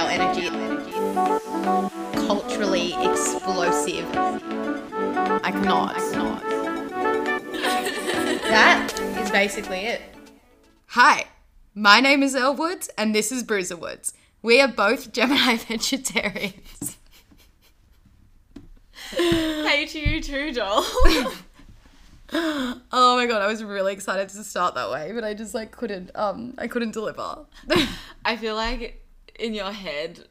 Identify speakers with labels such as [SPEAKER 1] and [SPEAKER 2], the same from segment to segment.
[SPEAKER 1] our energy, culturally explosive. I cannot. I cannot. that is basically it.
[SPEAKER 2] Hi, my name is Elle Woods, and this is Bruiser Woods. We are both Gemini vegetarians.
[SPEAKER 3] Hey to you too, doll.
[SPEAKER 2] Oh my god, I was really excited to start that way, but I just like couldn't um I couldn't deliver.
[SPEAKER 3] I feel like in your head,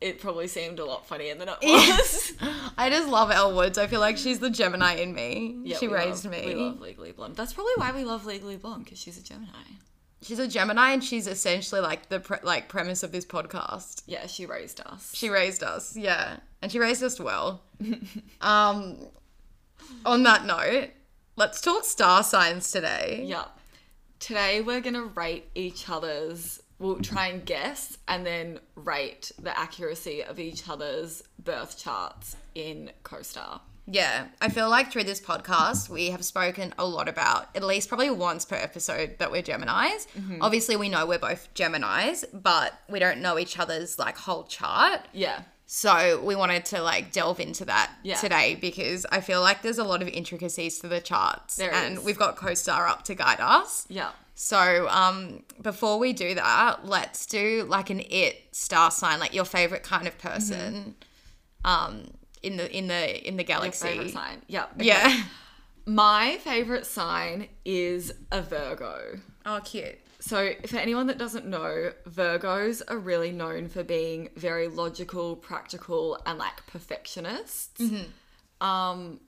[SPEAKER 3] it probably seemed a lot funnier than it was.
[SPEAKER 2] I just love Elle Woods. I feel like she's the Gemini in me.
[SPEAKER 3] Yeah,
[SPEAKER 2] she raised
[SPEAKER 3] love-
[SPEAKER 2] me.
[SPEAKER 3] We love Legally Blonde. That's probably why we love Legally Blonde because she's a Gemini.
[SPEAKER 2] She's a Gemini, and she's essentially like the pre- like premise of this podcast.
[SPEAKER 3] Yeah, she raised us.
[SPEAKER 2] She raised us, yeah, and she raised us well. um, on that note, let's talk star signs today.
[SPEAKER 3] Yeah. Today we're gonna rate each other's. We'll try and guess and then rate the accuracy of each other's birth charts in CoStar.
[SPEAKER 2] Yeah, I feel like through this podcast, we have spoken a lot about, at least probably once per episode, that we're Geminis.
[SPEAKER 3] Mm-hmm.
[SPEAKER 2] Obviously, we know we're both Geminis, but we don't know each other's like whole chart.
[SPEAKER 3] Yeah.
[SPEAKER 2] So we wanted to like delve into that
[SPEAKER 3] Yeah.
[SPEAKER 2] today because I feel like there's a lot of intricacies to the charts.
[SPEAKER 3] There
[SPEAKER 2] and
[SPEAKER 3] is.
[SPEAKER 2] we've got CoStar up to guide us.
[SPEAKER 3] Yeah.
[SPEAKER 2] So um, before we do that, let's do like an it star sign, like your favorite kind of person um, in the in the in the
[SPEAKER 3] Your
[SPEAKER 2] galaxy.
[SPEAKER 3] favorite sign. Yeah. okay.
[SPEAKER 2] Yeah.
[SPEAKER 3] My favorite sign is a Virgo.
[SPEAKER 2] Oh, cute.
[SPEAKER 3] So, for anyone that doesn't know, Virgos are really known for being very logical, practical, and like perfectionists. Um,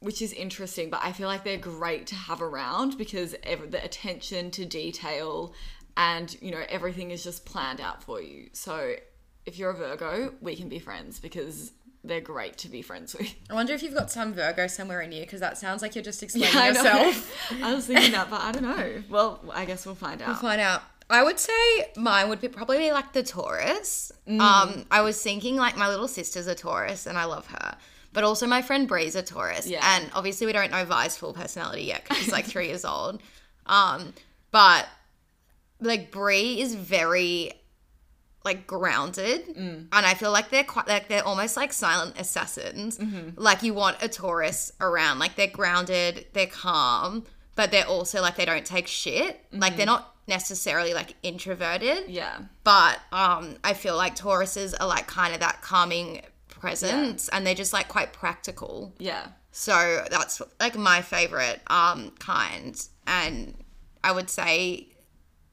[SPEAKER 3] which is interesting, but I feel like they're great to have around because ev- the attention to detail and you know everything is just planned out for you. So, if you're a Virgo, we can be friends because they're great to be friends with.
[SPEAKER 2] I wonder if you've got some Virgo somewhere in you because that sounds like you're just explaining
[SPEAKER 3] I
[SPEAKER 2] yourself.
[SPEAKER 3] I was thinking that, but I don't know. Well, I guess we'll find out.
[SPEAKER 2] We'll find out. I would say mine would be probably be like the Taurus. Um, I was thinking like my little sister's a Taurus and I love her. But also my friend Bree's a Taurus.
[SPEAKER 3] Yeah.
[SPEAKER 2] And obviously we don't know Vi's full personality yet because she's like three years old. Um, but like Bree is very like grounded and i feel like they're quite like they're almost like silent assassins like you want a taurus around like they're grounded they're calm but they're also like they don't take shit like they're not necessarily like introverted
[SPEAKER 3] Yeah.
[SPEAKER 2] but um i feel like tauruses are like kind of that calming presence and they're just like quite practical
[SPEAKER 3] Yeah.
[SPEAKER 2] so that's like my favorite um kind and I would say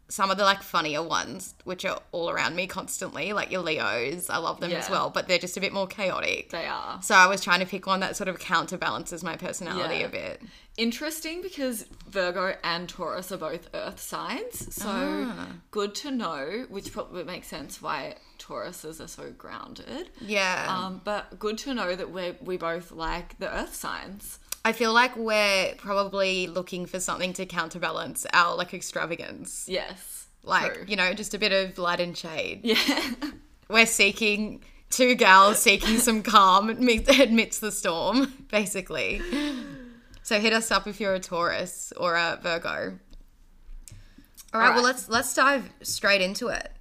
[SPEAKER 2] some of the like funnier ones which are all around me constantly like your Leos I love them as well but they're just a bit more chaotic.
[SPEAKER 3] They are.
[SPEAKER 2] So I was trying to pick one that sort of counterbalances my personality
[SPEAKER 3] Yeah.
[SPEAKER 2] a bit.
[SPEAKER 3] Interesting because Virgo and Taurus are both earth signs. So
[SPEAKER 2] Ah.
[SPEAKER 3] good to know, which probably makes sense why Tauruses are so grounded.
[SPEAKER 2] Yeah.
[SPEAKER 3] Um, but good to know that we we both like the earth signs.
[SPEAKER 2] I feel like we're probably looking for something to counterbalance our like extravagance.
[SPEAKER 3] Yes.
[SPEAKER 2] Like,
[SPEAKER 3] true.
[SPEAKER 2] you know, just a bit of light and shade.
[SPEAKER 3] Yeah.
[SPEAKER 2] we're seeking two gals seeking some calm amidst the storm, basically. So hit us up if you're a Taurus or a Virgo. All right,
[SPEAKER 3] Alright.
[SPEAKER 2] well let's let's dive straight into it.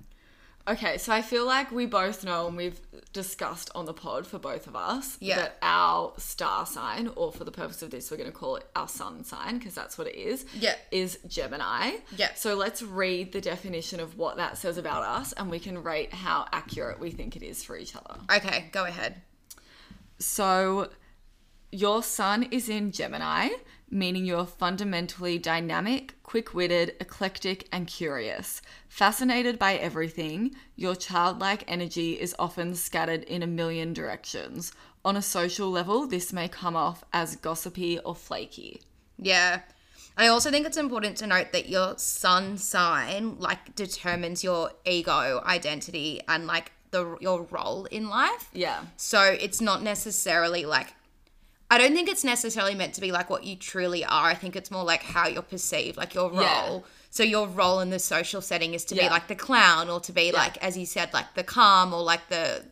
[SPEAKER 3] Okay, so I feel like we both know and we've discussed on the pod for both of us
[SPEAKER 2] Yeah.
[SPEAKER 3] that our star sign, or for the purpose of this, we're going to call it our sun sign because that's what it is,
[SPEAKER 2] Yeah.
[SPEAKER 3] is Gemini.
[SPEAKER 2] Yeah.
[SPEAKER 3] So let's read the definition of what that says about us and we can rate how accurate we think it is for each other.
[SPEAKER 2] Okay, go ahead.
[SPEAKER 3] So your sun is in Gemini, meaning you're fundamentally dynamic, quick witted, eclectic, and curious. Fascinated by everything, your childlike energy is often scattered in a million directions. On a social level, this may come off as gossipy or flaky.
[SPEAKER 2] Yeah. I also think it's important to note that your sun sign like determines your ego, identity, and like the your role in life.
[SPEAKER 3] Yeah.
[SPEAKER 2] So it's not necessarily like I don't think it's necessarily meant to be like what you truly are. I think it's more like how you're perceived, like your role.
[SPEAKER 3] Yeah.
[SPEAKER 2] So your role in the social setting is to be like the clown or to be like as you said like the calm or like the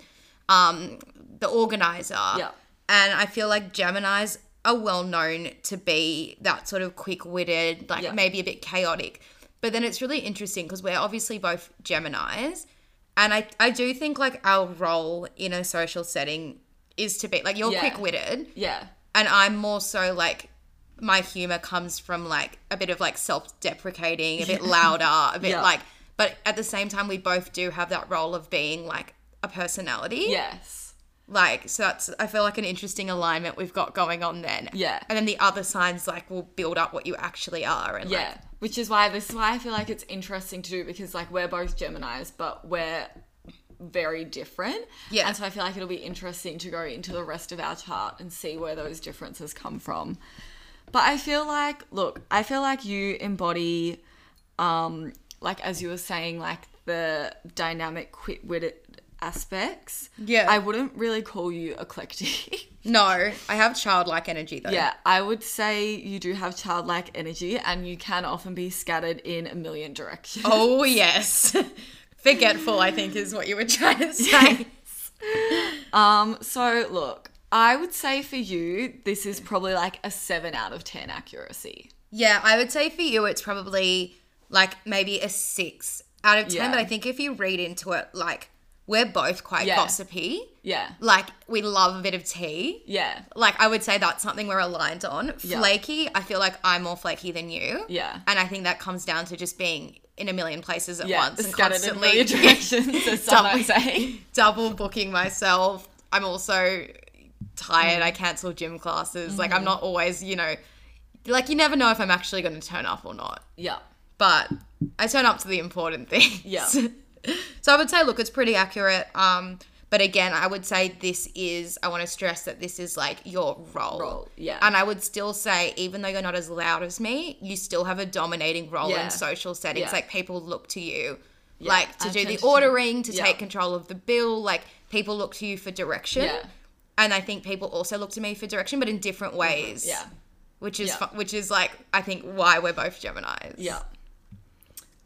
[SPEAKER 2] um the organizer.
[SPEAKER 3] Yeah.
[SPEAKER 2] And I feel like Geminis are well known to be that sort of quick-witted, like
[SPEAKER 3] Yeah.
[SPEAKER 2] maybe a bit chaotic. But then it's really interesting because we're obviously both Geminis And I, I do think like our role in a social setting is to be like you're
[SPEAKER 3] Yeah.
[SPEAKER 2] quick witted
[SPEAKER 3] Yeah.
[SPEAKER 2] and I'm more so like my humor comes from like a bit of like self-deprecating, a bit louder, a bit
[SPEAKER 3] Yeah.
[SPEAKER 2] like but at the same time we both do have that role of being like a personality.
[SPEAKER 3] Yes.
[SPEAKER 2] Like so that's I feel like an interesting alignment we've got going on then.
[SPEAKER 3] Yeah.
[SPEAKER 2] And then the other signs like will build up what you actually are and
[SPEAKER 3] Yeah.
[SPEAKER 2] like
[SPEAKER 3] Which is why this is why I feel like it's interesting to do because like we're both Geminis, but we're very different.
[SPEAKER 2] Yeah.
[SPEAKER 3] And so I feel like it'll be interesting to go into the rest of our chart and see where those differences come from. But I feel like look, I feel like you embody um like as you were saying, like the dynamic quick witted aspects.
[SPEAKER 2] Yeah.
[SPEAKER 3] I wouldn't really call you eclectic.
[SPEAKER 2] No, I have childlike energy though.
[SPEAKER 3] Yeah, I would say you do have childlike energy and you can often be scattered in a million directions.
[SPEAKER 2] Oh yes. Forgetful, I think, is what you were trying to say.
[SPEAKER 3] Um, so look, I would say for you, this is probably like a 7 out of 10 accuracy.
[SPEAKER 2] Yeah, I would say for you it's probably like maybe a six out of ten.
[SPEAKER 3] Yeah.
[SPEAKER 2] But I think if you read into it, like we're both quite
[SPEAKER 3] Yeah.
[SPEAKER 2] gossipy.
[SPEAKER 3] Yeah.
[SPEAKER 2] Like we love a bit of tea.
[SPEAKER 3] Yeah.
[SPEAKER 2] Like I would say that's something we're aligned on.
[SPEAKER 3] Yeah.
[SPEAKER 2] Flaky, I feel like I'm more flaky than you.
[SPEAKER 3] Yeah.
[SPEAKER 2] And I think that comes down to just being in a million places at
[SPEAKER 3] Yeah,
[SPEAKER 2] once and
[SPEAKER 3] scattered in a
[SPEAKER 2] constantly
[SPEAKER 3] million directions, as some say.
[SPEAKER 2] double booking myself. I'm also tired. I
[SPEAKER 3] Mm.
[SPEAKER 2] cancel gym classes. Like
[SPEAKER 3] Mm-hmm.
[SPEAKER 2] I'm not always, you know, like you never know if I'm actually going to turn up or not.
[SPEAKER 3] Yeah.
[SPEAKER 2] But I turn up to the important things.
[SPEAKER 3] Yeah.
[SPEAKER 2] so I would say, look, it's pretty accurate. Um, but again, I would say this is. I want to stress that this is like your role.
[SPEAKER 3] Role, yeah.
[SPEAKER 2] And I would still say, even though you're not as loud as me, you still have a dominating role
[SPEAKER 3] Yeah.
[SPEAKER 2] in social settings.
[SPEAKER 3] Yeah.
[SPEAKER 2] Like people look to you.
[SPEAKER 3] Yeah,
[SPEAKER 2] Like to
[SPEAKER 3] I
[SPEAKER 2] do the ordering, to take control of the bill. Like people look to you for direction.
[SPEAKER 3] Yeah.
[SPEAKER 2] And I think people also look to me for direction, but in different mm-hmm. ways.
[SPEAKER 3] Yeah.
[SPEAKER 2] Which is fu- which is like I think why we're both Gemini's.
[SPEAKER 3] Yeah.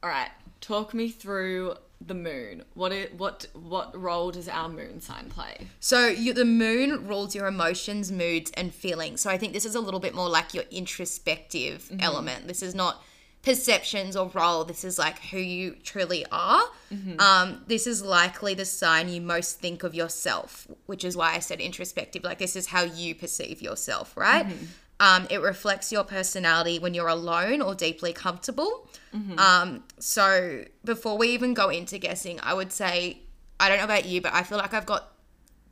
[SPEAKER 3] All right. Talk me through the moon. What it, what what role does our moon sign play?
[SPEAKER 2] So you, the moon rules your emotions, moods, and feelings. So I think this is a little bit more like your introspective
[SPEAKER 3] Mm-hmm.
[SPEAKER 2] element. This is not perceptions or role. This is like who you truly are.
[SPEAKER 3] Mm-hmm.
[SPEAKER 2] Um, this is likely the sign you most think of yourself, which is why I said introspective. Like this is how you perceive yourself, right?
[SPEAKER 3] Mm-hmm.
[SPEAKER 2] Um, it reflects your personality when you're alone or deeply comfortable.
[SPEAKER 3] Mm-hmm.
[SPEAKER 2] Um, so before we even go into guessing, I would say I don't know about you, but I feel like I've got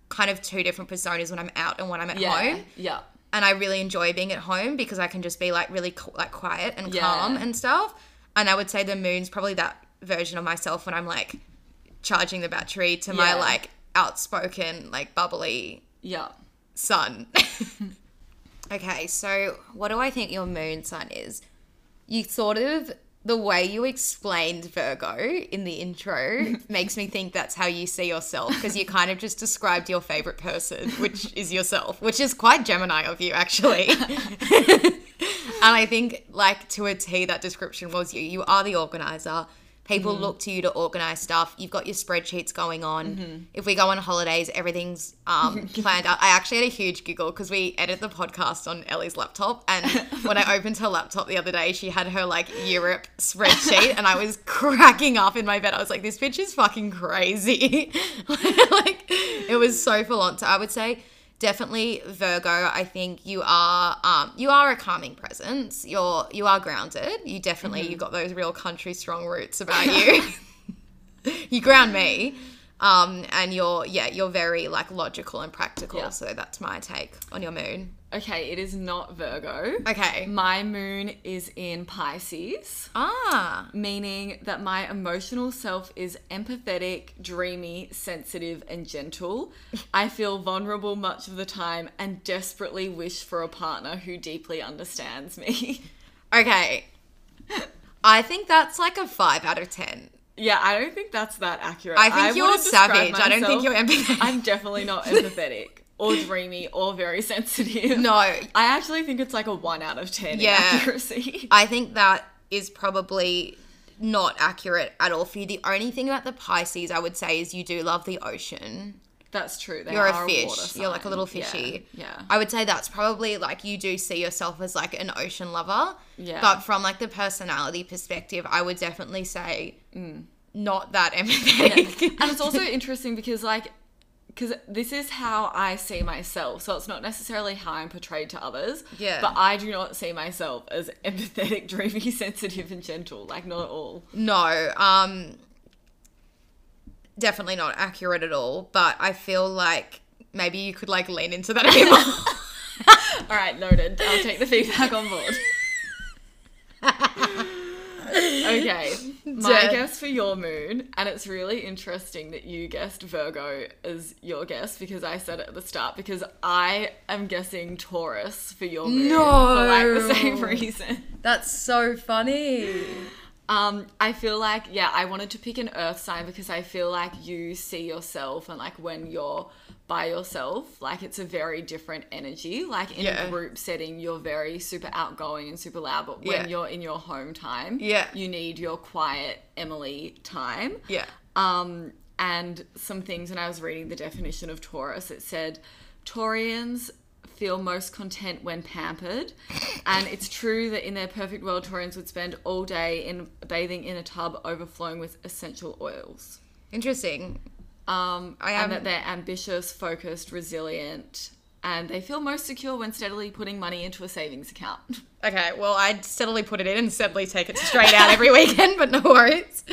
[SPEAKER 2] kind of two different personas when I'm out and when I'm at
[SPEAKER 3] Yeah.
[SPEAKER 2] home.
[SPEAKER 3] Yeah.
[SPEAKER 2] And I really enjoy being at home because I can just be like really co- like quiet and
[SPEAKER 3] Yeah.
[SPEAKER 2] calm and stuff. And I would say the moon's probably that version of myself when I'm like charging the battery to my like outspoken, like bubbly
[SPEAKER 3] Yeah.
[SPEAKER 2] sun. okay, so what do I think your moon sign is? You sort of the way you explained Virgo in the intro makes me think that's how you see yourself because you kind of just described your favorite person, which is yourself, which is quite Gemini of you actually. and I think like to a T that description was you. You are the organizer. People look to you to organize stuff. You've got your spreadsheets going on. If we go on holidays, everything's um, planned out. I actually had a huge giggle because we edit the podcast on Ellie's laptop, and when I opened her laptop the other day, she had her like Europe spreadsheet, and I was cracking up in my bed. I was like, "This bitch is fucking crazy!" like it was so full on. So I would say definitely Virgo. I think you are um, you are a calming presence. You're you are grounded. You definitely
[SPEAKER 3] Mm-hmm.
[SPEAKER 2] you got those real country strong roots about you. you ground me. Um, and you're yeah, you're very like logical and practical.
[SPEAKER 3] Yeah.
[SPEAKER 2] So that's my take on your moon.
[SPEAKER 3] Okay, it is not Virgo.
[SPEAKER 2] Okay.
[SPEAKER 3] My moon is in Pisces,
[SPEAKER 2] Ah.
[SPEAKER 3] meaning that my emotional self is empathetic, dreamy, sensitive, and gentle. I feel vulnerable much of the time and desperately wish for a partner who deeply understands me.
[SPEAKER 2] Okay. I think that's like a five out of ten.
[SPEAKER 3] yeah, I don't think that's that accurate.
[SPEAKER 2] I think you're savage. I don't think you're empathetic.
[SPEAKER 3] I'm definitely not empathetic or dreamy or very sensitive.
[SPEAKER 2] No,
[SPEAKER 3] I actually think it's like a one out of ten
[SPEAKER 2] Yeah.
[SPEAKER 3] in accuracy.
[SPEAKER 2] I think that is probably not accurate at all for you. The only thing about the Pisces I would say is you do love the ocean.
[SPEAKER 3] That's true. They
[SPEAKER 2] You're a fish.
[SPEAKER 3] water
[SPEAKER 2] You're like a little fishy.
[SPEAKER 3] Yeah.
[SPEAKER 2] I would say that's probably like you do see yourself as like an ocean lover.
[SPEAKER 3] Yeah.
[SPEAKER 2] But from like the personality perspective, I would definitely say mm. not that empathetic.
[SPEAKER 3] and it's also interesting because like because this is how I see myself. So it's not necessarily how I'm portrayed to others.
[SPEAKER 2] Yeah.
[SPEAKER 3] But I do not see myself as empathetic, dreamy, sensitive, and gentle. Like not at all.
[SPEAKER 2] No, um, definitely not accurate at all. But I feel like maybe you could like lean into that a bit more.
[SPEAKER 3] All right, noted. I'll take the feedback on board. okay, my guess for your moon, and it's really interesting that you guessed Virgo as your guess because I said it at the start because I am guessing Taurus for your moon no. for like the same reason.
[SPEAKER 2] That's so funny.
[SPEAKER 3] Um, I feel like yeah, I wanted to pick an earth sign because I feel like you see yourself and like when you're by yourself, like it's a very different energy. Like in
[SPEAKER 2] Yeah.
[SPEAKER 3] a group setting, you're very super outgoing and super loud, but when
[SPEAKER 2] Yeah.
[SPEAKER 3] you're in your home time,
[SPEAKER 2] Yeah.
[SPEAKER 3] you need your quiet Emily time.
[SPEAKER 2] Yeah.
[SPEAKER 3] Um, and some things when I was reading the definition of Taurus, it said Taurians feel most content when pampered. and it's true that in their perfect world, Taurians would spend all day in bathing in a tub overflowing with essential oils.
[SPEAKER 2] Interesting.
[SPEAKER 3] Um,
[SPEAKER 2] I am-
[SPEAKER 3] and that they're ambitious, focused, resilient, and they feel most secure when steadily putting money into a savings account.
[SPEAKER 2] Okay, well, I'd steadily put it in and steadily take it straight out every weekend, but no worries.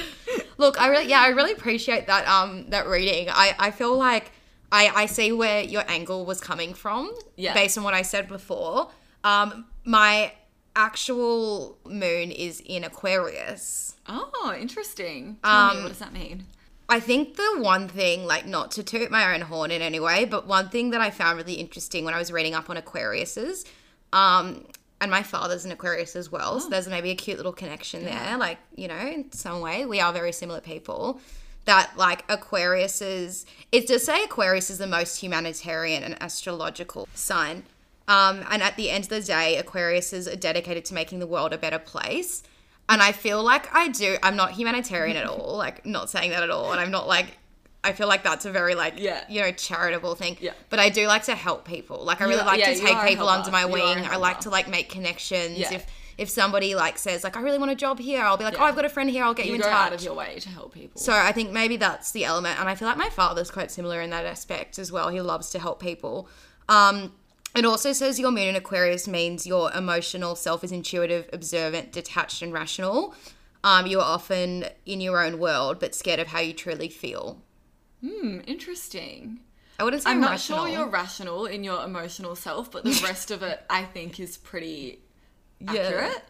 [SPEAKER 2] Look, I really, yeah, I really appreciate that um that reading. I I feel like I I see where your angle was coming from.
[SPEAKER 3] Yeah.
[SPEAKER 2] Based on what I said before, um, my actual moon is in Aquarius.
[SPEAKER 3] Oh, interesting. Tell me,
[SPEAKER 2] Um,
[SPEAKER 3] what does that mean?
[SPEAKER 2] I think the one thing, like not to toot my own horn in any way, but one thing that I found really interesting when I was reading up on Aquariuses, um, and my father's an Aquarius as well, so there's maybe a cute little connection there. Like, you know, in some way, we are very similar people. That like Aquariuses, it's to say Aquarius is the most humanitarian and astrological sign. Um, and at the end of the day, Aquariuses are dedicated to making the world a better place. And I feel like I do. I'm not humanitarian at all. Like, not saying that at all. And I'm not like, I feel like that's a very like,
[SPEAKER 3] Yeah.
[SPEAKER 2] you know, charitable thing.
[SPEAKER 3] Yeah.
[SPEAKER 2] But I do like to help people. Like, I really
[SPEAKER 3] are-
[SPEAKER 2] like
[SPEAKER 3] yeah,
[SPEAKER 2] to take people under my
[SPEAKER 3] You are a
[SPEAKER 2] wing. I like to like make connections.
[SPEAKER 3] Yeah.
[SPEAKER 2] If if somebody like says like, I really want a job here, I'll be like,
[SPEAKER 3] Yeah.
[SPEAKER 2] oh, I've got a friend here. I'll get you,
[SPEAKER 3] You
[SPEAKER 2] in
[SPEAKER 3] go
[SPEAKER 2] touch.
[SPEAKER 3] out of your way to help people.
[SPEAKER 2] So I think maybe that's the element, and I feel like my father's quite similar in that aspect as well. He loves to help people. Um, it also says your moon in Aquarius means your emotional self is intuitive, observant, detached, and rational. Um, you are often in your own world, but scared of how you truly feel.
[SPEAKER 3] Hmm, interesting.
[SPEAKER 2] I wouldn't say
[SPEAKER 3] I'm not
[SPEAKER 2] rational.
[SPEAKER 3] sure you're rational in your emotional self, but the rest of it I think is pretty accurate.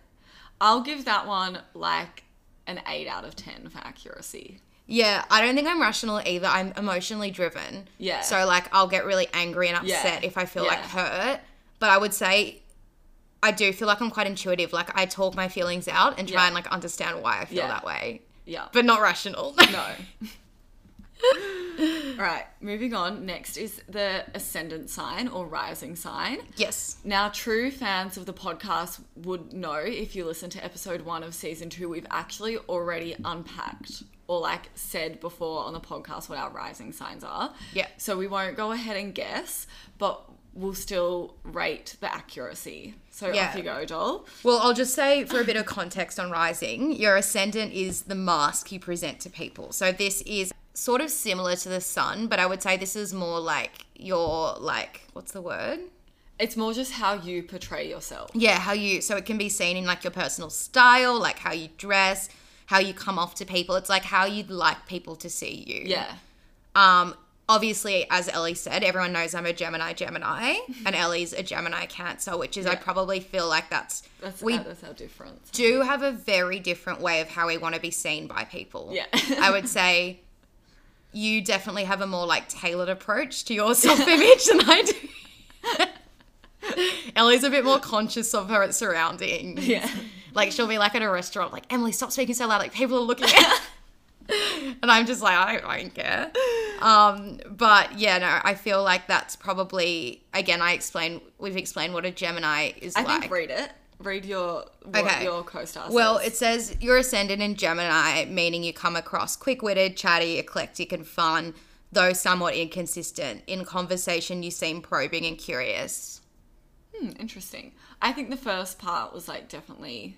[SPEAKER 3] I'll give that one like an 8 out of 10 for accuracy.
[SPEAKER 2] Yeah, I don't think I'm rational either. I'm emotionally driven.
[SPEAKER 3] Yeah.
[SPEAKER 2] So like I'll get really angry and upset
[SPEAKER 3] Yeah.
[SPEAKER 2] if I feel like
[SPEAKER 3] Yeah.
[SPEAKER 2] hurt. But I would say I do feel like I'm quite intuitive. Like I talk my feelings out and try
[SPEAKER 3] Yeah.
[SPEAKER 2] and like understand why I feel that way.
[SPEAKER 3] Yeah.
[SPEAKER 2] But not rational.
[SPEAKER 3] no. All right, moving on. Next is the ascendant sign or rising sign.
[SPEAKER 2] yes.
[SPEAKER 3] Now, true fans of the podcast would know if you listen to episode one of season two, we've actually already unpacked or like said before on the podcast what our rising signs are.
[SPEAKER 2] Yeah.
[SPEAKER 3] So we won't go ahead and guess, but we'll still rate the accuracy. So
[SPEAKER 2] Yeah.
[SPEAKER 3] off you go, doll.
[SPEAKER 2] Well, I'll just say for a bit of context on rising, your ascendant is the mask you present to people. So this is sort of similar to the sun, but I would say this is more like your like what's the word?
[SPEAKER 3] It's more just how you portray yourself.
[SPEAKER 2] Yeah, how you so it can be seen in like your personal style, like how you dress, how you come off to people. It's like how you'd like people to see you.
[SPEAKER 3] Yeah.
[SPEAKER 2] Um obviously as Ellie said, everyone knows I'm a Gemini Gemini and Ellie's a Gemini Cancer, which is I probably feel like that's
[SPEAKER 3] That's,
[SPEAKER 2] we
[SPEAKER 3] that's our difference.
[SPEAKER 2] do have a very different way of how we want to be seen by people.
[SPEAKER 3] Yeah.
[SPEAKER 2] I would say you definitely have a more like tailored approach to your self image than I do. Ellie's a bit more conscious of her surroundings.
[SPEAKER 3] Yeah.
[SPEAKER 2] Like she'll be like at a restaurant, like Emily, stop speaking so loud, like people are looking at. and I'm just like, I don't, I don't care. Um, but yeah, no, I feel like that's probably again. I explained, we've explained what a Gemini is
[SPEAKER 3] I
[SPEAKER 2] like.
[SPEAKER 3] think read it. Read your what
[SPEAKER 2] Okay.
[SPEAKER 3] your co-star
[SPEAKER 2] Well, it says you're ascendant in Gemini, meaning you come across quick witted, chatty, eclectic, and fun, though somewhat inconsistent. In conversation, you seem probing and curious.
[SPEAKER 3] Hmm, interesting. I think the first part was like definitely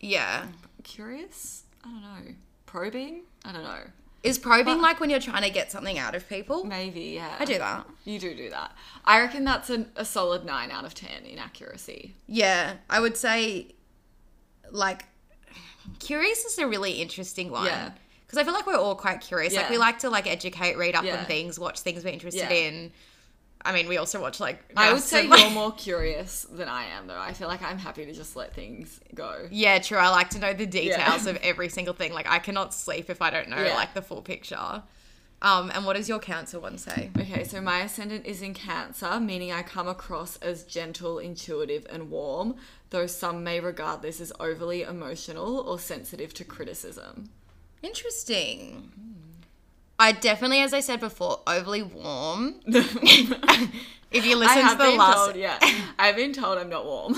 [SPEAKER 2] Yeah.
[SPEAKER 3] curious. I don't know. probing. I don't know.
[SPEAKER 2] Is probing like when you're trying to get something out of people?
[SPEAKER 3] Maybe, yeah.
[SPEAKER 2] I do that.
[SPEAKER 3] You do do that. I reckon that's a, a solid 9 out of 10 in accuracy.
[SPEAKER 2] Yeah, I would say, like, curious is a really interesting one.
[SPEAKER 3] Yeah.
[SPEAKER 2] Because I feel like we're all quite curious. Like we like to like educate, read up
[SPEAKER 3] Yeah.
[SPEAKER 2] on things, watch things we're interested
[SPEAKER 3] Yeah.
[SPEAKER 2] in. I mean, we also watch like.
[SPEAKER 3] I would say
[SPEAKER 2] and, like-
[SPEAKER 3] you're more curious than I am, though. I feel like I'm happy to just let things go.
[SPEAKER 2] Yeah, true. I like to know the details of every single thing. Like I cannot sleep if I don't know
[SPEAKER 3] Yeah.
[SPEAKER 2] like the full picture. Um, and what does your cancer one say?
[SPEAKER 3] Okay, so my ascendant is in Cancer, meaning I come across as gentle, intuitive, and warm, though some may regard this as overly emotional or sensitive to criticism.
[SPEAKER 2] Interesting. I definitely, as I said before, overly warm. if you listen to the
[SPEAKER 3] been
[SPEAKER 2] last,
[SPEAKER 3] told, yeah, I've been told I'm not warm.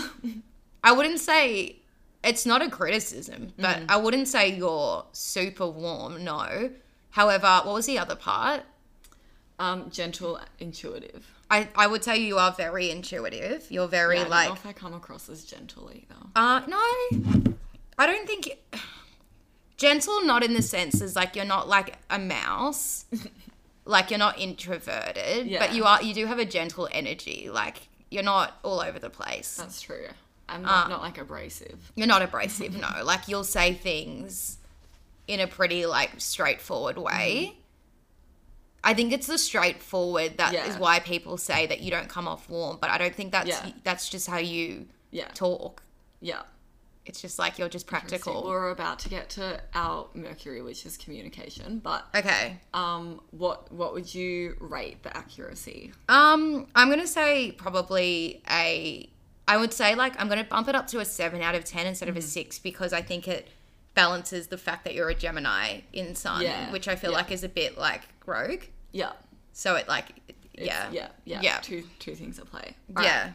[SPEAKER 2] I wouldn't say it's not a criticism, but
[SPEAKER 3] Mm-hmm.
[SPEAKER 2] I wouldn't say you're super warm. No. However, what was the other part?
[SPEAKER 3] Um, gentle, intuitive.
[SPEAKER 2] I, I would say you are very intuitive. You're very
[SPEAKER 3] Yeah, I don't
[SPEAKER 2] like
[SPEAKER 3] know if I come across as gentle either.
[SPEAKER 2] Uh, no, I don't think gentle. Not in the sense as like you're not like a mouse, like you're not introverted,
[SPEAKER 3] Yeah.
[SPEAKER 2] but you are. You do have a gentle energy. Like you're not all over the place.
[SPEAKER 3] That's true. I'm
[SPEAKER 2] Uh.
[SPEAKER 3] not, not like abrasive.
[SPEAKER 2] You're not abrasive. no, like you'll say things in a pretty like straightforward way. I think it's the straightforward that is
[SPEAKER 3] Mm-hmm. Yeah.
[SPEAKER 2] why people say that you don't come off warm, but I don't think that's
[SPEAKER 3] Yeah.
[SPEAKER 2] that's just how you
[SPEAKER 3] Yeah,
[SPEAKER 2] talk.
[SPEAKER 3] yeah.
[SPEAKER 2] It's just like you're just practical.
[SPEAKER 3] We're about to get to our Mercury, which is communication. But
[SPEAKER 2] Okay.
[SPEAKER 3] um, what what would you rate the accuracy?
[SPEAKER 2] Um, I'm gonna say probably a. I would say like I'm gonna bump it up to a seven out of ten instead of
[SPEAKER 3] Mm-hmm.
[SPEAKER 2] a six because I think it balances the fact that you're a Gemini in Sun,
[SPEAKER 3] Yeah,
[SPEAKER 2] which I feel
[SPEAKER 3] yeah.
[SPEAKER 2] like is a bit like rogue.
[SPEAKER 3] Yeah,
[SPEAKER 2] So it like,
[SPEAKER 3] it's-
[SPEAKER 2] yeah,
[SPEAKER 3] yeah, yeah,
[SPEAKER 2] Yeah.
[SPEAKER 3] Two two things at play.
[SPEAKER 2] yeah.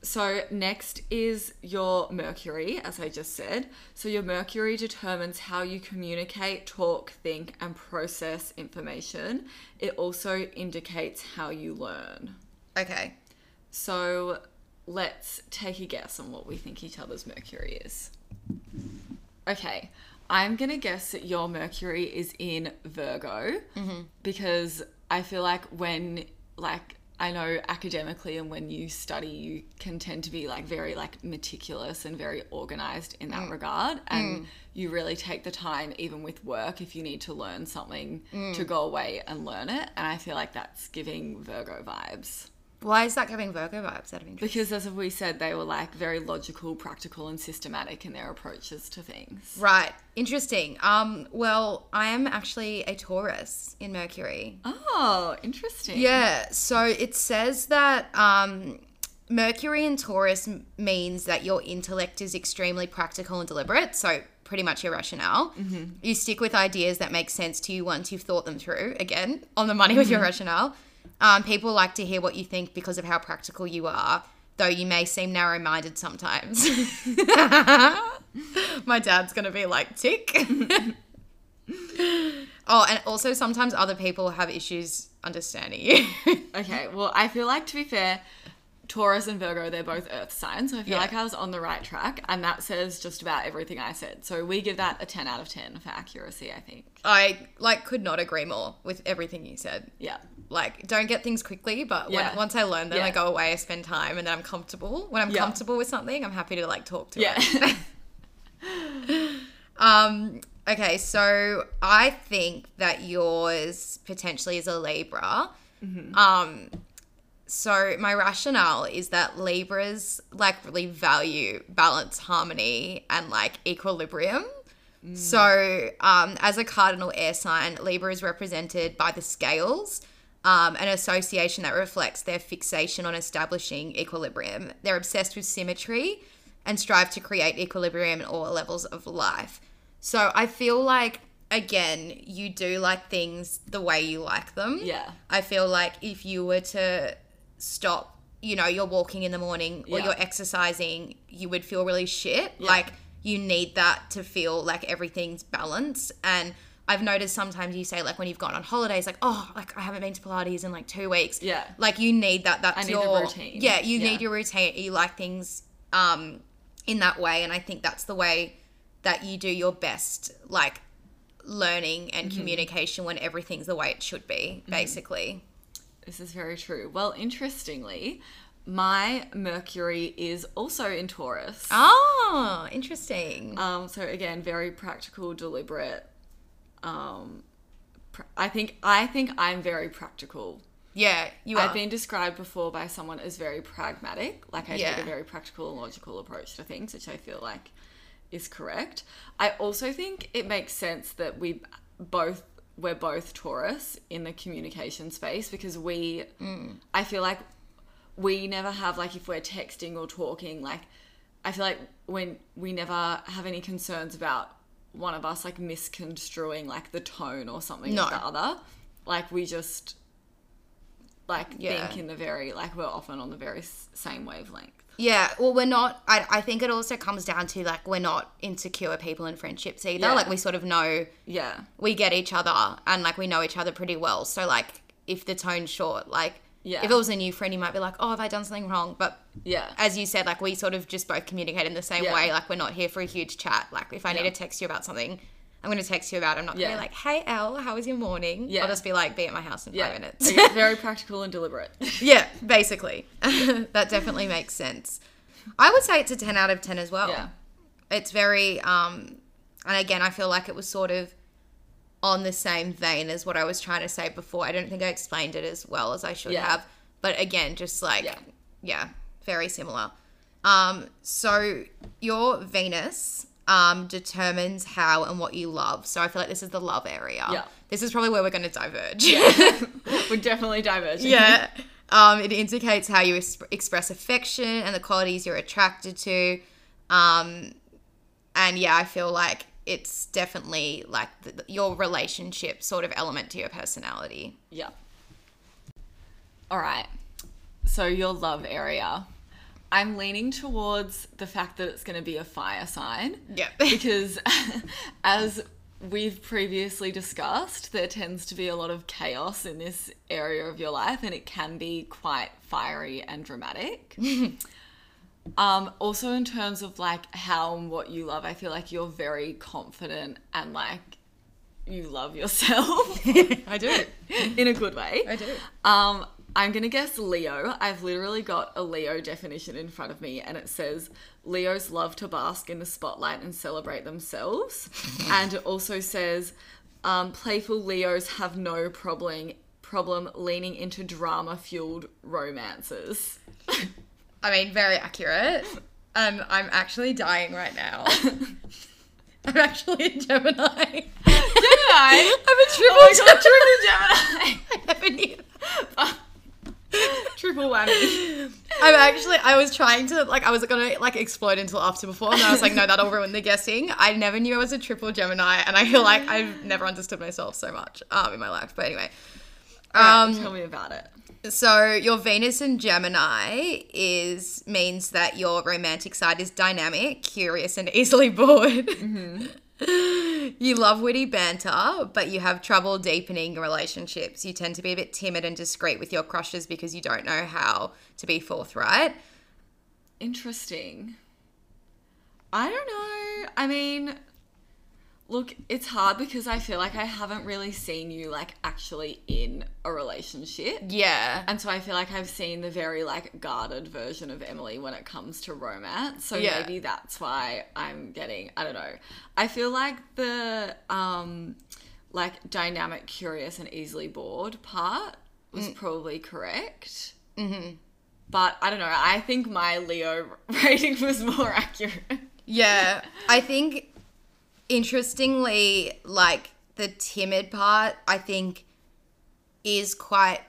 [SPEAKER 3] So next is your Mercury, as I just said. So your Mercury determines how you communicate, talk, think, and process information. It also indicates how you learn.
[SPEAKER 2] Okay.
[SPEAKER 3] So let's take a guess on what we think each other's Mercury is. Okay, I'm gonna guess that your Mercury is in Virgo mm-hmm. because I feel like when, like, I know academically and when you study, you can tend to be like very like meticulous and very organized in that mm. regard, and mm. you really take the time, even with work, if you need to learn something, to mm. go away and learn it. And I feel like that's giving Virgo vibes.
[SPEAKER 2] Why is that giving Virgo vibes out of interest?
[SPEAKER 3] Because as we said, they were like very logical, practical, and systematic in their approaches to things.
[SPEAKER 2] Right. Interesting. Um. Well, I am actually a Taurus in Mercury.
[SPEAKER 3] Oh, interesting.
[SPEAKER 2] Yeah, so it says that um, Mercury in Taurus means that your intellect is extremely practical and deliberate. So, pretty much your rationale. You stick with ideas that make sense to you once you've thought them through. Again, on the money with your rationale. Um, people like to hear what you think because of how practical you are, though you may seem narrow minded sometimes. My dad's going to be like, tick. oh, and also sometimes other people have issues understanding you.
[SPEAKER 3] Okay, well, I feel like to be fair, Taurus and Virgo, they're both earth signs. So I feel
[SPEAKER 2] Yeah.
[SPEAKER 3] like I was on the right track. And that says just about everything I said. So we give that a 10 out of 10 for accuracy, I think.
[SPEAKER 2] I like could not agree more with everything you said.
[SPEAKER 3] Yeah.
[SPEAKER 2] Like, don't get things quickly, but
[SPEAKER 3] Yeah.
[SPEAKER 2] when, once I learn them, I go away, I spend time, and then I'm comfortable. When I'm
[SPEAKER 3] Yeah.
[SPEAKER 2] comfortable with something, I'm happy to like talk to
[SPEAKER 3] Yeah.
[SPEAKER 2] it. Um. Okay, so I think that yours potentially is a Libra. Um. So my rationale is that Libras like really value balance, harmony, and like equilibrium. So, um, as a cardinal air sign, Libra is represented by the scales, um, an association that reflects their fixation on establishing equilibrium. They're obsessed with symmetry and strive to create equilibrium in all levels of life. So, I feel like, again, you do like things the way you like them.
[SPEAKER 3] Yeah.
[SPEAKER 2] I feel like if you were to stop, you know, you're walking in the morning or
[SPEAKER 3] Yeah.
[SPEAKER 2] you're exercising, you would feel really shit.
[SPEAKER 3] Yeah.
[SPEAKER 2] Like you need that to feel like everything's balanced. And I've noticed sometimes you say like when you've gone on holidays, like, oh, like I haven't been to Pilates in like two weeks.
[SPEAKER 3] Yeah.
[SPEAKER 2] Like you need that. That's
[SPEAKER 3] need
[SPEAKER 2] your
[SPEAKER 3] routine.
[SPEAKER 2] Yeah, you
[SPEAKER 3] Yeah.
[SPEAKER 2] need your routine. You like things um in that way. And I think that's the way that you do your best, like learning and communication when everything's the way it should be, basically.
[SPEAKER 3] This is very true. Well, interestingly, my Mercury is also in Taurus.
[SPEAKER 2] Oh, interesting.
[SPEAKER 3] Um, so again, very practical, deliberate. Um, pr- I think I think I'm very practical.
[SPEAKER 2] yeah, you are.
[SPEAKER 3] I've been described before by someone as very pragmatic. Like I take a very practical and logical approach to things, which I feel like is correct. I also think it makes sense that we both we're both Taurus in the communication space because we I feel like we never have like if we're texting or talking like I feel like when we never have any concerns about one of us like misconstruing like the tone or something
[SPEAKER 2] No.
[SPEAKER 3] of the other. Like we just like
[SPEAKER 2] Yeah.
[SPEAKER 3] think in the very like we're often on the very same wavelength.
[SPEAKER 2] Yeah, well, we're not. I, I think it also comes down to like we're not insecure people in friendships either.
[SPEAKER 3] Yeah.
[SPEAKER 2] Like we sort of know
[SPEAKER 3] Yeah.
[SPEAKER 2] we get each other and like we know each other pretty well. So like if the tone's short, like
[SPEAKER 3] Yeah.
[SPEAKER 2] if it was a new friend, you might be like, oh, have I done something wrong? But
[SPEAKER 3] Yeah.
[SPEAKER 2] as you said, like we sort of just both communicate in the same
[SPEAKER 3] Yeah.
[SPEAKER 2] way. Like we're not here for a huge chat. Like if I need
[SPEAKER 3] Yeah.
[SPEAKER 2] to text you about something, I'm going to text you about. it. I'm not going to
[SPEAKER 3] Yeah.
[SPEAKER 2] be like, hey Elle, how was your morning?
[SPEAKER 3] Yeah.
[SPEAKER 2] I'll just be like, be at my house in five minutes.
[SPEAKER 3] Okay, very practical and deliberate.
[SPEAKER 2] yeah, basically, that definitely makes sense. I would say it's a ten out of ten as well.
[SPEAKER 3] Yeah.
[SPEAKER 2] it's very um and again i feel like it was sort of on the same vein as what i was trying to say before i don't think i explained it as well as i should
[SPEAKER 3] Yeah.
[SPEAKER 2] have but again just like
[SPEAKER 3] Yeah.
[SPEAKER 2] yeah. very similar um so your venus um determines how and what you love so i feel like this is the love area
[SPEAKER 3] Yeah.
[SPEAKER 2] this is probably where we're going to diverge
[SPEAKER 3] We're definitely diverging.
[SPEAKER 2] yeah. Um, it indicates how you es- express affection and the qualities you're attracted to. Um, and yeah, I feel like it's definitely like the, your relationship sort of element to your personality.
[SPEAKER 3] Yeah. All right. So your love area. I'm leaning towards the fact that it's going to be a fire sign.
[SPEAKER 2] Yeah.
[SPEAKER 3] because as we've previously discussed, there tends to be a lot of chaos in this area of your life and it can be quite fiery and dramatic. um also in terms of like how and what you love, I feel like you're very confident and like you love yourself
[SPEAKER 2] I do.
[SPEAKER 3] in a good way.
[SPEAKER 2] I do.
[SPEAKER 3] Um, I'm gonna guess Leo. I've literally got a Leo definition in front of me, and it says Leos love to bask in the spotlight and celebrate themselves. and it also says um, playful Leos have no problem problem leaning into drama fueled romances.
[SPEAKER 2] I mean, very accurate. Um, I'm actually dying right now. I'm actually a Gemini.
[SPEAKER 3] Gemini.
[SPEAKER 2] I'm a triple
[SPEAKER 3] Oh my god, triple Gemini.
[SPEAKER 2] I never knew.
[SPEAKER 3] triple whammy.
[SPEAKER 2] I'm actually I was trying to like I was gonna like explode until after before and I was like no that'll ruin the guessing. I never knew I was a triple Gemini and I feel like I've never understood myself so much um in my life. But anyway.
[SPEAKER 3] Um, tell me about it.
[SPEAKER 2] so your Venus in Gemini is means that your romantic side is dynamic, curious and easily bored. You love witty banter, but you have trouble deepening relationships. You tend to be a bit timid and discreet with your crushes because you don't know how to be forthright.
[SPEAKER 3] Interesting. I don't know. I mean, look, it's hard because I feel like I haven't really seen you like actually in a relationship.
[SPEAKER 2] Yeah.
[SPEAKER 3] And so I feel like I've seen the very like guarded version of Emily when it comes to romance. So
[SPEAKER 2] Yeah.
[SPEAKER 3] maybe that's why I'm getting I don't know. I feel like the um like dynamic, curious and easily bored part was probably correct. Mm-hmm. But I don't know. I think my Leo rating was more accurate.
[SPEAKER 2] Yeah. I think interestingly, like the timid part, I think is quite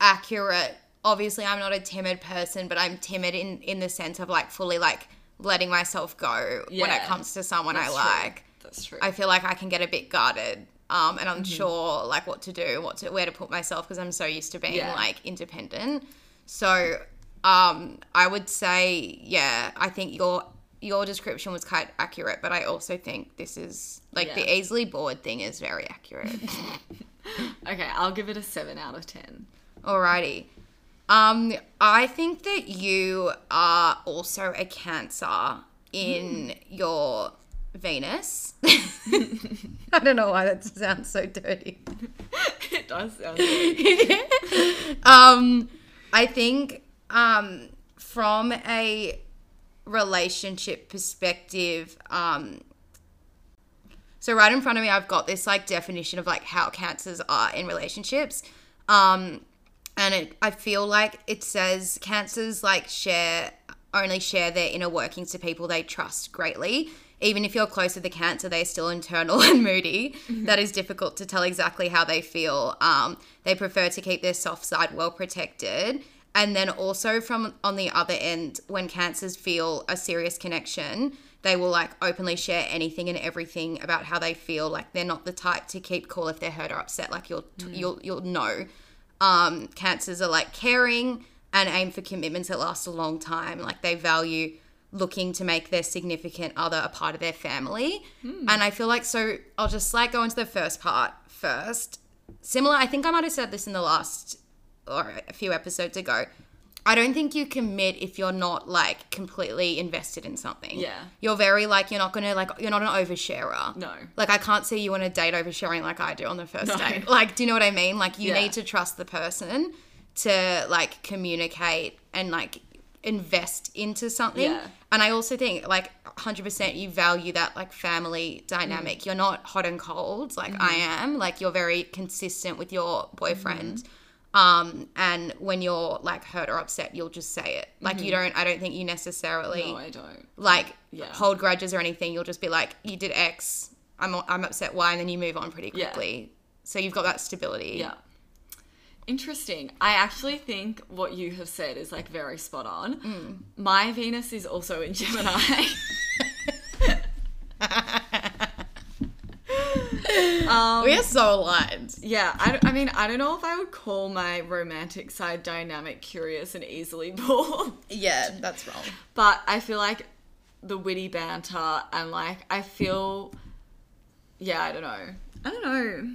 [SPEAKER 2] accurate. Obviously, I'm not a timid person, but I'm timid in in the sense of like fully like letting myself go when it comes to someone I
[SPEAKER 3] true.
[SPEAKER 2] like.
[SPEAKER 3] That's true.
[SPEAKER 2] I feel like I can get a bit guarded um, and unsure like what to do, what to where to put myself because I'm so used to being
[SPEAKER 3] Yeah.
[SPEAKER 2] like independent. So um, I would say, yeah, I think your your description was quite accurate, but I also think this is like the easily bored thing is very accurate.
[SPEAKER 3] okay, I'll give it a seven out of ten.
[SPEAKER 2] Alrighty. Um, I think that you are also a cancer in your Venus. I don't know why that sounds so dirty.
[SPEAKER 3] it does sound good.
[SPEAKER 2] um, I think um, from a relationship perspective, um, so right in front of me, I've got this like definition of like how cancers are in relationships. Um, and it, I feel like it says cancers like share only share their inner workings to people they trust greatly. Even if you're close with the cancer, they're still internal and moody. That is difficult to tell exactly how they feel. Um, they prefer to keep their soft side well protected. And then also from on the other end, when cancers feel a serious connection, they will like openly share anything and everything about how they feel. Like they're not the type to keep cool if they're hurt or upset. Like you'll you'll you'll know. Um, cancers are like caring and aim for commitments that last a long time. Like they value looking to make their significant other a part of their family. And I feel like so I'll just like go into the first part first. Similar, I think I might have said this in the last or a few episodes ago. I don't think you commit if you're not like completely invested in something.
[SPEAKER 3] Yeah.
[SPEAKER 2] You're very like you're not gonna like you're not an oversharer.
[SPEAKER 3] No.
[SPEAKER 2] Like I can't see you on a date oversharing like I do on the first
[SPEAKER 3] No.
[SPEAKER 2] date. Like, do you know what I mean? Like you
[SPEAKER 3] Yeah.
[SPEAKER 2] need to trust the person to like communicate and like invest into something.
[SPEAKER 3] Yeah.
[SPEAKER 2] And I also think like 100% you value that like family dynamic.
[SPEAKER 3] Mm.
[SPEAKER 2] You're not hot and cold like I
[SPEAKER 3] Mm-hmm.
[SPEAKER 2] am. Like you're very consistent with your boyfriend. Um, and when you're like hurt or upset, you'll just say it. Like you don't, I don't think you necessarily
[SPEAKER 3] Mm-hmm. No, I don't.
[SPEAKER 2] like
[SPEAKER 3] Yeah.
[SPEAKER 2] hold grudges or anything. You'll just be like, you did X, I'm, I'm upset Y, and then you move on pretty quickly. Yeah. So you've got that stability.
[SPEAKER 3] Yeah. Interesting. I actually think what you have said is like very spot on.
[SPEAKER 2] Mm.
[SPEAKER 3] My Venus is also in Gemini. um,
[SPEAKER 2] We are so aligned.
[SPEAKER 3] yeah, I, I mean, I don't know if I would call my romantic side dynamic, curious, and easily bored.
[SPEAKER 2] Yeah, that's wrong.
[SPEAKER 3] But I feel like the witty banter and like I feel, yeah, I don't know. I don't know.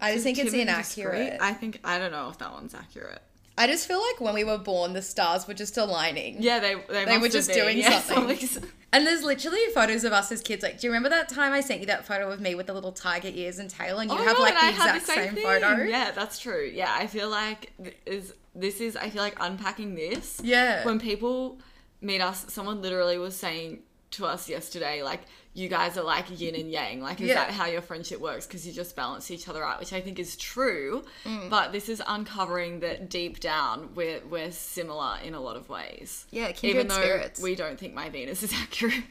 [SPEAKER 2] I just think it's
[SPEAKER 3] and discreet?
[SPEAKER 2] inaccurate.
[SPEAKER 3] I think I don't know if that one's accurate.
[SPEAKER 2] I just feel like when we were born, the stars were just aligning.
[SPEAKER 3] Yeah, they they,
[SPEAKER 2] They were just
[SPEAKER 3] been.
[SPEAKER 2] doing
[SPEAKER 3] Yeah,
[SPEAKER 2] something.
[SPEAKER 3] something's-
[SPEAKER 2] And there's literally photos of us as kids. Like, do you remember that time I sent you that photo of me with the little tiger ears and tail, and you
[SPEAKER 3] Oh
[SPEAKER 2] have like the
[SPEAKER 3] I
[SPEAKER 2] exact same,
[SPEAKER 3] thing.
[SPEAKER 2] photo?
[SPEAKER 3] Yeah, that's true. Yeah, I feel like is this is I feel like unpacking this.
[SPEAKER 2] Yeah.
[SPEAKER 3] When people meet us, someone literally was saying to us yesterday, like, you guys are like yin and yang. Like, is
[SPEAKER 2] Yeah.
[SPEAKER 3] that how your friendship works? Because you just balance each other out, which I think is true.
[SPEAKER 2] Mm.
[SPEAKER 3] But this is uncovering that deep down we're we're similar in a lot of ways.
[SPEAKER 2] Yeah,
[SPEAKER 3] Even though
[SPEAKER 2] spirits.
[SPEAKER 3] we don't think my Venus is accurate.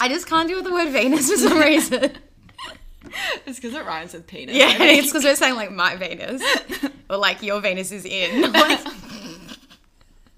[SPEAKER 2] I just can't deal with the word Venus for some reason.
[SPEAKER 3] it's because it rhymes with penis.
[SPEAKER 2] yeah, it's because we're saying like my Venus or like your Venus is in. Like-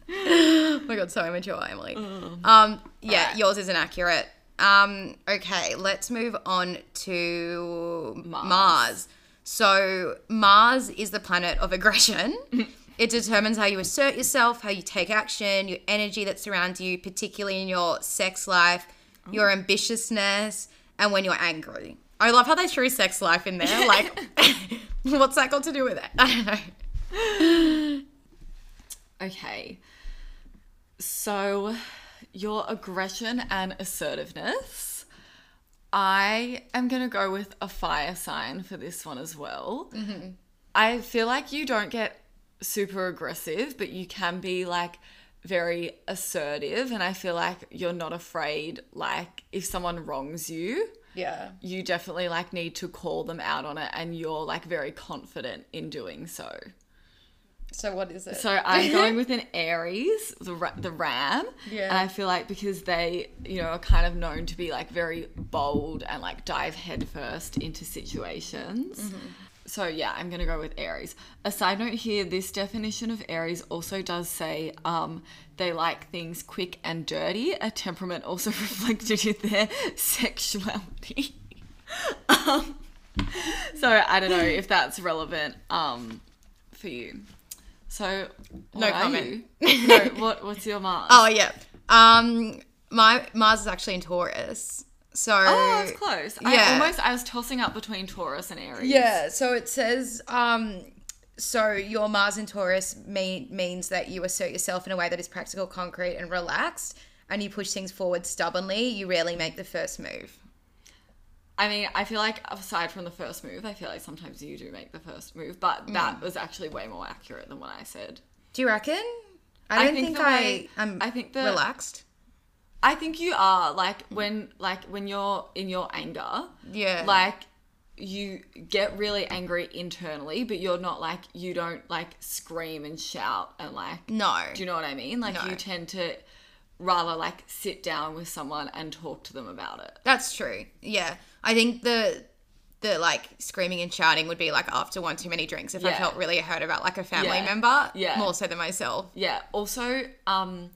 [SPEAKER 2] oh my god, so immature, Emily. Um, yeah,
[SPEAKER 3] Alright.
[SPEAKER 2] yours is inaccurate. Um, okay, let's move on to
[SPEAKER 3] Mars.
[SPEAKER 2] Mars. So Mars is the planet of aggression. it determines how you assert yourself, how you take action, your energy that surrounds you, particularly in your sex life, your ambitiousness, and when you're angry. I love how they threw sex life in there. Like, what's that got to do with it? I don't know.
[SPEAKER 3] Okay. So, your aggression and assertiveness. I am going to go with a fire sign for this one as well. Mm-hmm. I feel like you don't get super aggressive, but you can be like very assertive. And I feel like you're not afraid, like, if someone wrongs you,
[SPEAKER 2] Yeah.
[SPEAKER 3] you definitely like need to call them out on it and you're like very confident in doing so.
[SPEAKER 2] So what is it?
[SPEAKER 3] So I'm going with an Aries, the ra- the Ram.
[SPEAKER 2] Yeah.
[SPEAKER 3] And I feel like because they, you know, are kind of known to be like very bold and like dive headfirst into situations.
[SPEAKER 2] Mm-hmm.
[SPEAKER 3] So yeah, I'm gonna go with Aries. A side note here: this definition of Aries also does say um, they like things quick and dirty. A temperament also reflected in their sexuality. um, so I don't know if that's relevant um, for you. So
[SPEAKER 2] No comment.
[SPEAKER 3] no, what what's your Mars?
[SPEAKER 2] oh yeah. Um, my Mars is actually in Taurus. So
[SPEAKER 3] Oh, that's close. I
[SPEAKER 2] yeah.
[SPEAKER 3] almost I was tossing up between Taurus and Aries.
[SPEAKER 2] Yeah, so it says um so your Mars in Taurus mean, means that you assert yourself in a way that is practical, concrete, and relaxed, and you push things forward stubbornly. You rarely make the first move.
[SPEAKER 3] I mean, I feel like aside from the first move, I feel like sometimes you do make the first move, but that
[SPEAKER 2] Mm.
[SPEAKER 3] was actually way more accurate than what I said.
[SPEAKER 2] Do you reckon? I
[SPEAKER 3] I
[SPEAKER 2] don't
[SPEAKER 3] think
[SPEAKER 2] think,
[SPEAKER 3] way-
[SPEAKER 2] I am
[SPEAKER 3] I think
[SPEAKER 2] relaxed.
[SPEAKER 3] I think you are like when like when you're in your anger,
[SPEAKER 2] Yeah.
[SPEAKER 3] like you get really angry internally, but you're not like you don't like scream and shout and like
[SPEAKER 2] No.
[SPEAKER 3] Do you know what I mean? Like
[SPEAKER 2] No.
[SPEAKER 3] you tend to rather like sit down with someone and talk to them about it.
[SPEAKER 2] That's true. Yeah. I think the the like screaming and shouting would be like after one too many drinks if I felt really hurt about like a family
[SPEAKER 3] Yeah.
[SPEAKER 2] member.
[SPEAKER 3] Yeah.
[SPEAKER 2] More so than myself.
[SPEAKER 3] Yeah. Also, um,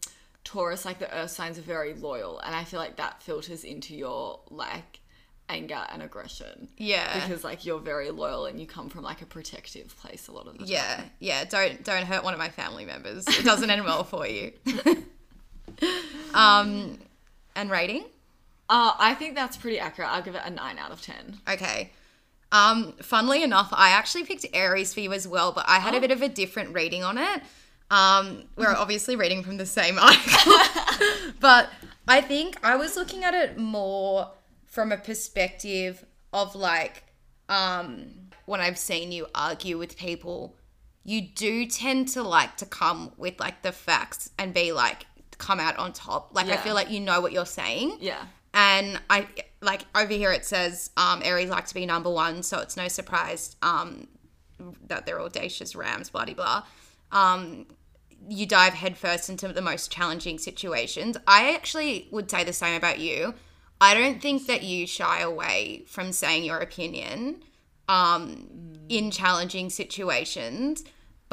[SPEAKER 3] Taurus, like the earth signs, are very loyal, and I feel like that filters into your like anger and aggression.
[SPEAKER 2] Yeah.
[SPEAKER 3] Because like you're very loyal and you come from like a protective place a lot of the time.
[SPEAKER 2] Yeah, yeah. Don't don't hurt one of my family members. It doesn't end well for you. um, and rating.
[SPEAKER 3] Uh, I think that's pretty accurate. I'll give it a nine out of ten.
[SPEAKER 2] Okay. Um, funnily enough, I actually picked Aries for you as well, but I had a
[SPEAKER 3] Oh.
[SPEAKER 2] bit of a different reading on it. Um, we're obviously reading from the same article, but I think I was looking at it more from a perspective of like, um, when I've seen you argue with people, you do tend to like to come with like the facts and be like, come out on top. Like, I feel like you know what you're saying.
[SPEAKER 3] Yeah.
[SPEAKER 2] And I like over here it says um, Aries like to be number one, so it's no surprise um, that they're audacious rams, blah blah blah. Um, you dive headfirst into the most challenging situations. I actually would say the same about you. I don't think that you shy away from saying your opinion um, in challenging situations,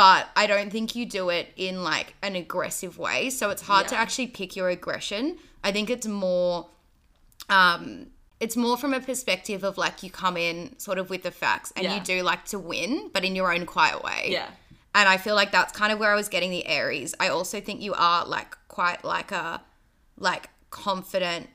[SPEAKER 2] but I don't think you do it in like an aggressive way. So it's hard to actually pick your aggression. I think it's more um it's more from a perspective of like you come in sort of with the facts and
[SPEAKER 3] Yeah.
[SPEAKER 2] you do like to win, but in your own quiet way.
[SPEAKER 3] Yeah.
[SPEAKER 2] And I feel like that's kind of where I was getting the Aries. I also think you are like quite like a like confident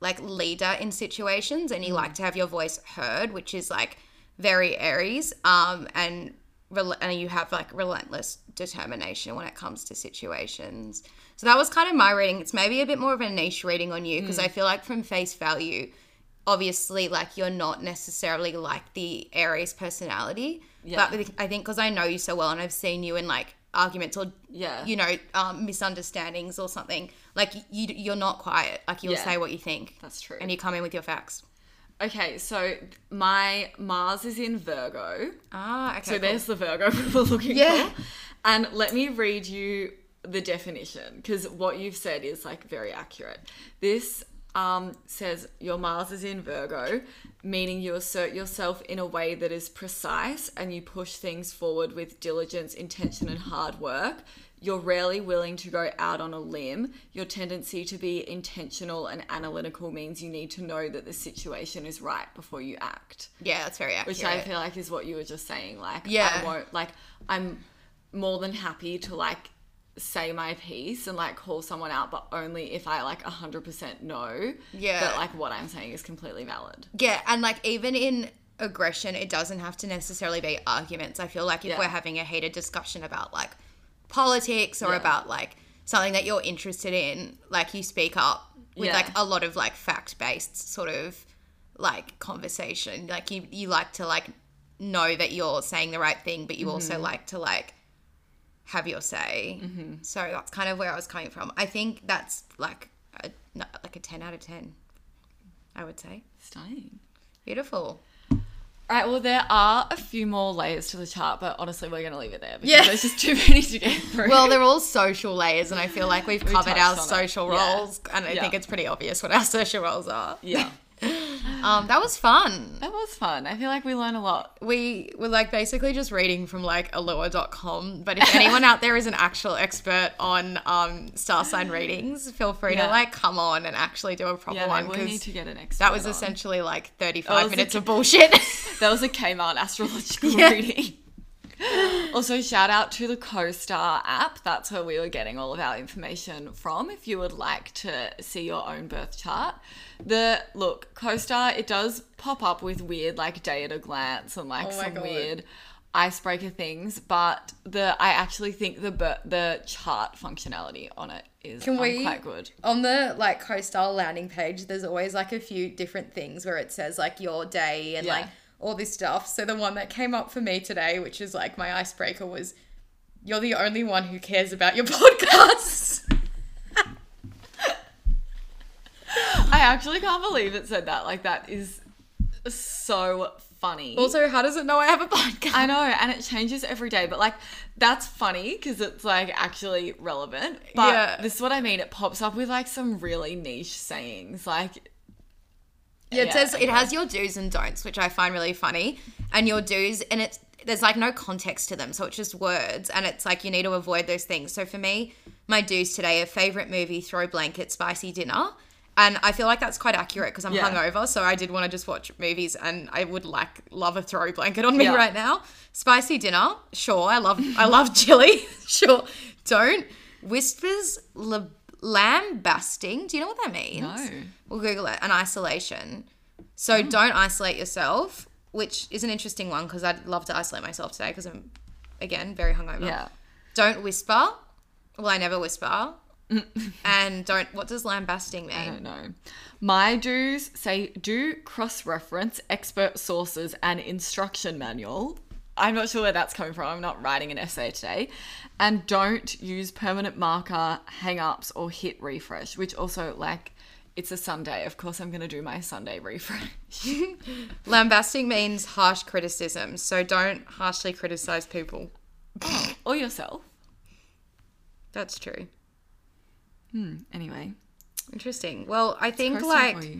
[SPEAKER 2] like leader in situations and you
[SPEAKER 3] Mm.
[SPEAKER 2] like to have your voice heard, which is like very Aries. Um and rel- and you have like relentless determination when it comes to situations. So that was kind of my reading. It's maybe a bit more of a niche reading on you
[SPEAKER 3] Mm.
[SPEAKER 2] because I feel like from face value, obviously like you're not necessarily like the Aries personality.
[SPEAKER 3] Yeah.
[SPEAKER 2] But I think because I know you so well and I've seen you in like arguments or
[SPEAKER 3] Yeah.
[SPEAKER 2] you know um, misunderstandings or something, like you you're not quiet. Like you'll
[SPEAKER 3] Yeah.
[SPEAKER 2] say what you think.
[SPEAKER 3] That's true.
[SPEAKER 2] And you come in with your facts.
[SPEAKER 3] Okay, so my Mars is in Virgo.
[SPEAKER 2] Ah, okay.
[SPEAKER 3] So
[SPEAKER 2] cool.
[SPEAKER 3] there's the Virgo we were looking
[SPEAKER 2] Yeah.
[SPEAKER 3] for. And let me read you the definition because what you've said is like very accurate. This um, says your Mars is in Virgo, meaning you assert yourself in a way that is precise and you push things forward with diligence, intention, and hard work. You're rarely willing to go out on a limb. Your tendency to be intentional and analytical means you need to know that the situation is right before you act
[SPEAKER 2] yeah, that's very accurate.
[SPEAKER 3] which I feel like is what you were just saying. Like,
[SPEAKER 2] Yeah.
[SPEAKER 3] I won't like. I'm more than happy to like say my piece and like call someone out, but only if I like hundred percent know
[SPEAKER 2] Yeah.
[SPEAKER 3] that like what I'm saying is completely valid.
[SPEAKER 2] Yeah, and like even in aggression, it doesn't have to necessarily be arguments. I feel like if
[SPEAKER 3] Yeah.
[SPEAKER 2] we're having a heated discussion about like politics or
[SPEAKER 3] Yeah.
[SPEAKER 2] about like something that you're interested in, like you speak up with
[SPEAKER 3] Yeah.
[SPEAKER 2] like a lot of like fact based sort of like conversation. Like you you like to like know that you're saying the right thing, but you also mm-hmm. like to like have your say. Mm-hmm. So that's kind of where I was coming from. I think that's like a, like a 10 out of 10. I would say.
[SPEAKER 3] Stunning.
[SPEAKER 2] Beautiful.
[SPEAKER 3] All right, well, there are a few more layers to the chart, but honestly, we're going to leave it there because
[SPEAKER 2] Yeah.
[SPEAKER 3] there's just too many to get through.
[SPEAKER 2] Well, they're all social layers, and I feel like we've covered
[SPEAKER 3] touched
[SPEAKER 2] our
[SPEAKER 3] on it.
[SPEAKER 2] social
[SPEAKER 3] Yeah.
[SPEAKER 2] roles, and I
[SPEAKER 3] Yeah.
[SPEAKER 2] think it's pretty obvious what our social roles are.
[SPEAKER 3] yeah,
[SPEAKER 2] Um, that was fun.
[SPEAKER 3] that was fun. I feel like we learned a lot.
[SPEAKER 2] We were like basically just reading from like allure.com, but if anyone out there is an actual expert on um, star sign readings, feel free
[SPEAKER 3] Yeah.
[SPEAKER 2] to like come on and actually do a proper
[SPEAKER 3] Yeah,
[SPEAKER 2] one
[SPEAKER 3] we need to get an expert.
[SPEAKER 2] that was
[SPEAKER 3] on.
[SPEAKER 2] essentially like 35 minutes
[SPEAKER 3] the-
[SPEAKER 2] of bullshit.
[SPEAKER 3] That was a Kmart astrological
[SPEAKER 2] Yeah.
[SPEAKER 3] reading. also, shout out to the CoStar app. That's where we were getting all of our information from. If you would like to see your own birth chart, the look CoStar it does pop up with weird like day at a glance and like
[SPEAKER 2] Oh
[SPEAKER 3] some
[SPEAKER 2] God.
[SPEAKER 3] weird icebreaker things, but the I actually think the the chart functionality on it is
[SPEAKER 2] Can
[SPEAKER 3] um,
[SPEAKER 2] we-
[SPEAKER 3] quite good.
[SPEAKER 2] On the like CoStar landing page, there's always like a few different things where it says like your day and
[SPEAKER 3] Yeah.
[SPEAKER 2] like all this stuff. So the one that came up for me today, which is like my icebreaker, was you're the only one who cares about your podcasts.
[SPEAKER 3] I actually can't believe it said that. Like that is so funny.
[SPEAKER 2] also, how does it know I have a podcast?
[SPEAKER 3] I know, and it changes every day, but like that's funny because it's like actually relevant. But
[SPEAKER 2] Yeah.
[SPEAKER 3] this is what I mean. It pops up with like some really niche sayings, like
[SPEAKER 2] Yeah, it
[SPEAKER 3] Yeah,
[SPEAKER 2] says it has your do's and don'ts, which I find really funny. And your do's, and it's there's like no context to them, so it's just words, and it's like you need to avoid those things. So for me, my do's today are favorite movie, throw blanket, spicy dinner. And I feel like that's quite accurate because I'm
[SPEAKER 3] Yeah.
[SPEAKER 2] hungover, so I did want to just watch movies, and I would like love a throw blanket on me
[SPEAKER 3] Yeah.
[SPEAKER 2] right now. Spicy dinner, sure. I love I love chili, sure. Don't whispers la- lambasting. Do you know what that means?
[SPEAKER 3] No.
[SPEAKER 2] We'll Google it. An isolation. So oh. don't isolate yourself, which is an interesting one because I'd love to isolate myself today because I'm, again, very hungover.
[SPEAKER 3] yeah.
[SPEAKER 2] Don't whisper. Well, I never whisper. and don't. What does lambasting mean?
[SPEAKER 3] I don't know. My do's say do cross reference expert sources and instruction manual. I'm not sure where that's coming from. I'm not writing an essay today. And don't use permanent marker, hang ups, or hit refresh, which also, like, it's a Sunday. Of course, I'm going to do my Sunday refresh.
[SPEAKER 2] Lambasting means harsh criticism. So don't harshly criticize people.
[SPEAKER 3] or yourself.
[SPEAKER 2] That's true. Hmm.
[SPEAKER 3] Anyway,
[SPEAKER 2] Interesting. Well, I think like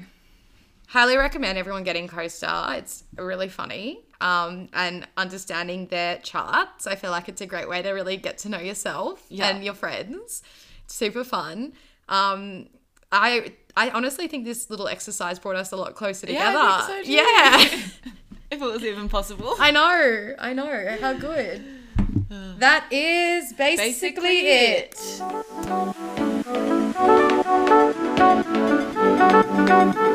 [SPEAKER 2] highly recommend everyone getting CoStar. It's really funny. Um, and understanding their charts. I feel like it's a great way to really get to know yourself
[SPEAKER 3] Yeah.
[SPEAKER 2] and your friends. It's super fun. Um, I I honestly think this little exercise brought us a lot closer
[SPEAKER 3] Yeah,
[SPEAKER 2] together.
[SPEAKER 3] Think so.
[SPEAKER 2] Yeah.
[SPEAKER 3] if it was even possible.
[SPEAKER 2] I know. I know. How good. That is basically,
[SPEAKER 3] Basically
[SPEAKER 2] it.
[SPEAKER 3] it.